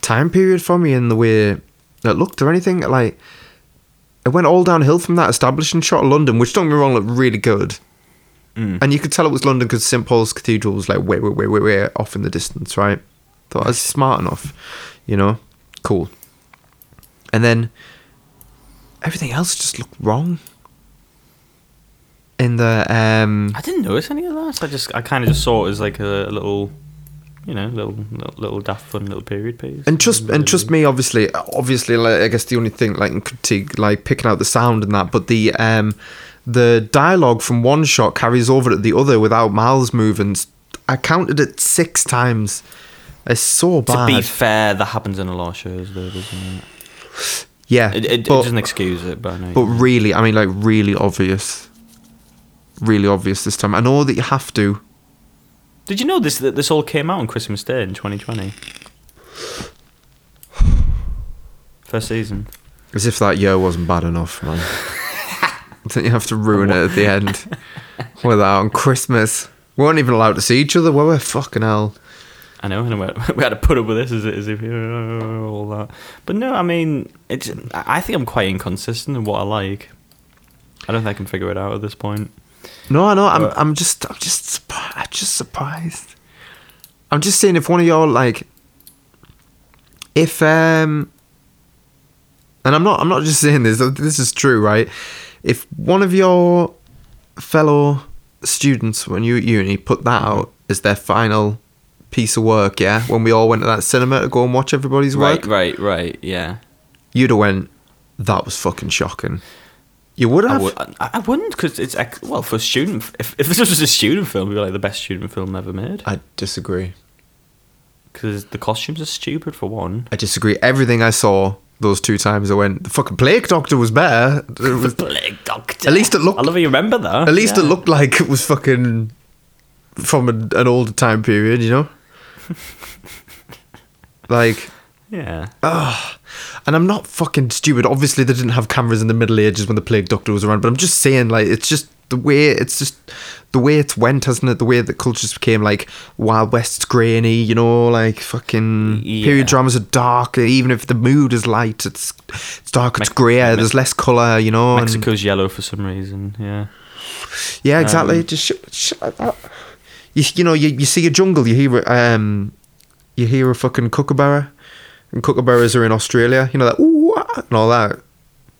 B: time period for me in the way it looked or anything like it went all downhill from that establishing shot of London, which don't get me wrong, looked really good.
A: Mm.
B: And you could tell it was London because St Paul's Cathedral was like way, way, way, way, way off in the distance, right? Thought I was smart enough, you know, cool. And then everything else just looked wrong. In the um,
A: I didn't notice any of that. I just I kind of just saw it as like a, little, you know, little little, daft fun little period piece.
B: and trust and trust me, obviously, obviously, like, I guess the only thing like in critique, like picking out the sound and that, but the um, the dialogue from one shot carries over to the other without mouths moving. I counted it six times. It's so bad.
A: To be fair, that happens in a lot of shows, though, doesn't it?
B: yeah,
A: It, it, it doesn't excuse it, but I know.
B: but really, I mean, like really obvious, really obvious this time. I know that you have to.
A: Did you know this? That this all came out on Christmas Day in 2020. First season.
B: As if that year wasn't bad enough, man. [laughs] then you have to ruin it at the end with that on Christmas. We weren't even allowed to see each other, were we? Fucking hell.
A: I know, and we had, [laughs] we had to put up with this as, as if all that. But no, I mean, it's. I think I'm quite inconsistent in what I like. I don't think I can figure it out at this point.
B: No, I know. I'm.
A: But-
B: I'm just. I'm just. I'm just surprised. I'm just saying, if one of y'all like, if um, and I'm not. I'm not just saying this. This is true, right? If one of your fellow students, when you at uni, put that out as their final piece of work, yeah, when we all went to that cinema to go and watch everybody's work,
A: Right, right, right. Yeah.
B: you'd have went. That was fucking shocking. You would
A: I,
B: have.
A: would, I, I wouldn't because it's well for a student. If, if this was a student film, it'd be like the best student film ever made.
B: I disagree.
A: Because the costumes are stupid for one.
B: I disagree. Everything I saw those two times I went, the fucking plague doctor was better. [laughs] Was,
A: Plague Doctor.
B: At least it looked-
A: I love you remember that.
B: at least it looked like it was fucking from an, an older time period, you know? [laughs] like,
A: Yeah.
B: And I'm not fucking stupid. Obviously, they didn't have cameras in the Middle Ages when the plague doctor was around, but I'm just saying, like, it's just the way it's just the way it's went, hasn't it? The way that cultures became like Wild West's grainy, you know, like fucking
A: Yeah.
B: period dramas are dark. Even if the mood is light, it's it's dark, it's
A: Mex-
B: grey.
A: Me-
B: There's less color, you know. and-
A: Mexico's yellow for some reason. Yeah.
B: yeah, exactly.
A: um,
B: just shit, shit like that. You you know you, you see a jungle, you hear um, you hear a fucking kookaburra, and kookaburras are in Australia. You know that ooh and all that.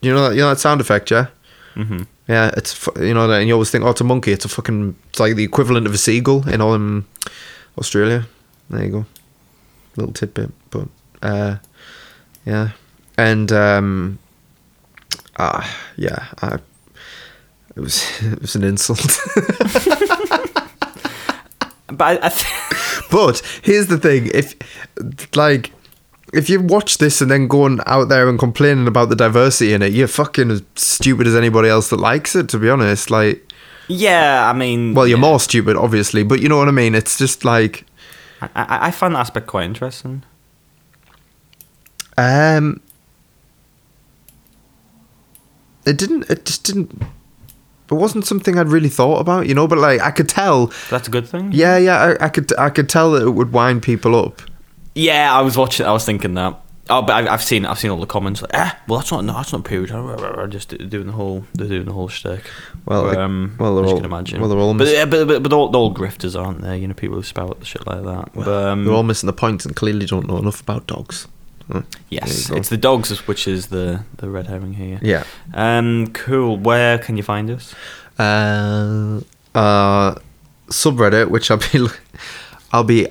B: You know that you know that sound effect, yeah.
A: hmm
B: Yeah, it's you know that, and you always think, oh, it's a monkey. It's a fucking, it's like the equivalent of a seagull in all um, Australia. There you go, little tidbit, but uh, yeah, and um, ah, yeah, I, it was [laughs] it was an insult. [laughs]
A: But I, I th-
B: but here's the thing: if like. If you watch this and then going out there and complaining about the diversity in it, you're fucking as stupid as anybody else that likes it. To be honest, like,
A: yeah, I mean.
B: Well, you're
A: yeah.
B: more stupid, obviously, but you know what I mean. It's just like,
A: I, I, I find that aspect quite interesting.
B: um, it didn't. It just didn't. It wasn't something I'd really thought about, you know. But like, I could tell.
A: That's a good thing.
B: Yeah, yeah, I, I could. I could tell that it would wind people up.
A: Yeah, I was watching. I was thinking that. Oh, but I've, I've seen I've seen all the comments like, ah, well that's not no, that's not period. Just doing the whole they're doing the whole shtick.
B: Well,
A: But, um,
B: well, they're all-
A: can imagine.
B: well, they're all
A: but, yeah, but, but, but all, all grifters, aren't they? You know, people who spout shit like that. but, um,
B: They're all missing the point and clearly don't know enough about dogs.
A: Yes,
B: There you go.
A: it's the dogs which is the the red herring here.
B: Yeah.
A: Um, cool. Where can you find us?
B: Uh, uh, subreddit, which I'll be, [laughs] I'll be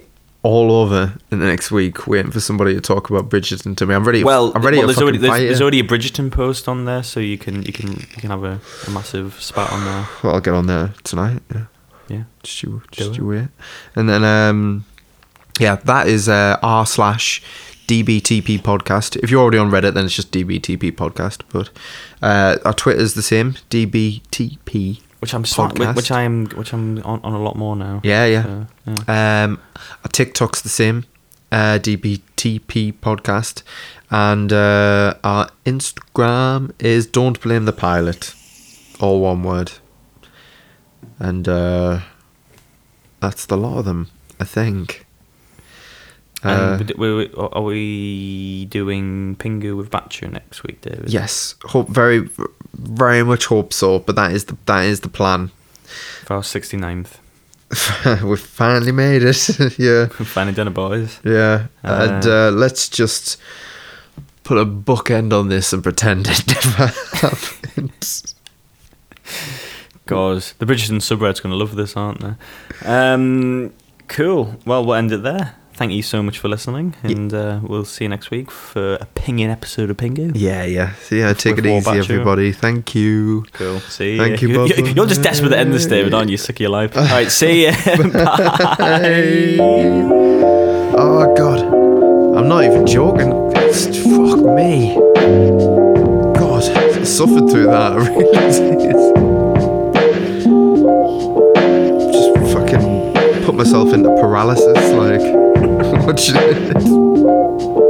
B: all over in the next week, waiting for somebody to talk about Bridgerton to me. I'm ready.
A: Well,
B: I'm ready
A: well, there's already there's, there's already a Bridgerton post on there, so you can you can you can have a, a massive spat on there.
B: Well, I'll get on there tonight. Yeah.
A: Yeah.
B: Just you, just you wait. And then, um, yeah, that is uh, r slash DBTP podcast. If you're already on Reddit, then it's just DBTP podcast. But uh, our Twitter's the same, DBTP.
A: Which I'm which I am which I'm on, on a lot more now.
B: Yeah, yeah.
A: So, yeah.
B: Um, TikTok's the same, uh, DBTP podcast, and uh, our Instagram is Don't Blame the Pilot, all one word. And uh, that's the lot of them, I think. Uh,
A: And we- we- are we doing Pingu with Batcher next week, David?
B: yes, hope very, very much hope so. But that is the that is the plan.
A: For our 69th. [laughs]
B: We've finally made it. [laughs] yeah. [laughs]
A: Finally done it, boys.
B: Yeah, and
A: Uh,
B: uh, let's just put a bookend on this and pretend it never happened.
A: God, the Bridgerton subreddit's going to love this, aren't they? Um, cool. Well, we'll end it there. Thank you so much for listening, and uh, we'll see you next week for a pinging episode of Pingu.
B: Yeah, yeah. So yeah, take
A: With
B: it easy, everybody. Thank you.
A: Cool. See you.
B: Thank you,
A: you.
B: Bob.
A: You're just desperate to end this, David, aren't you? Sick of your life. All right, see you. [laughs] [laughs] Bye.
B: Oh God, I'm not even joking. It's, fuck me. God, I suffered through that. [laughs] I really did. myself into paralysis, like [laughs] watching it.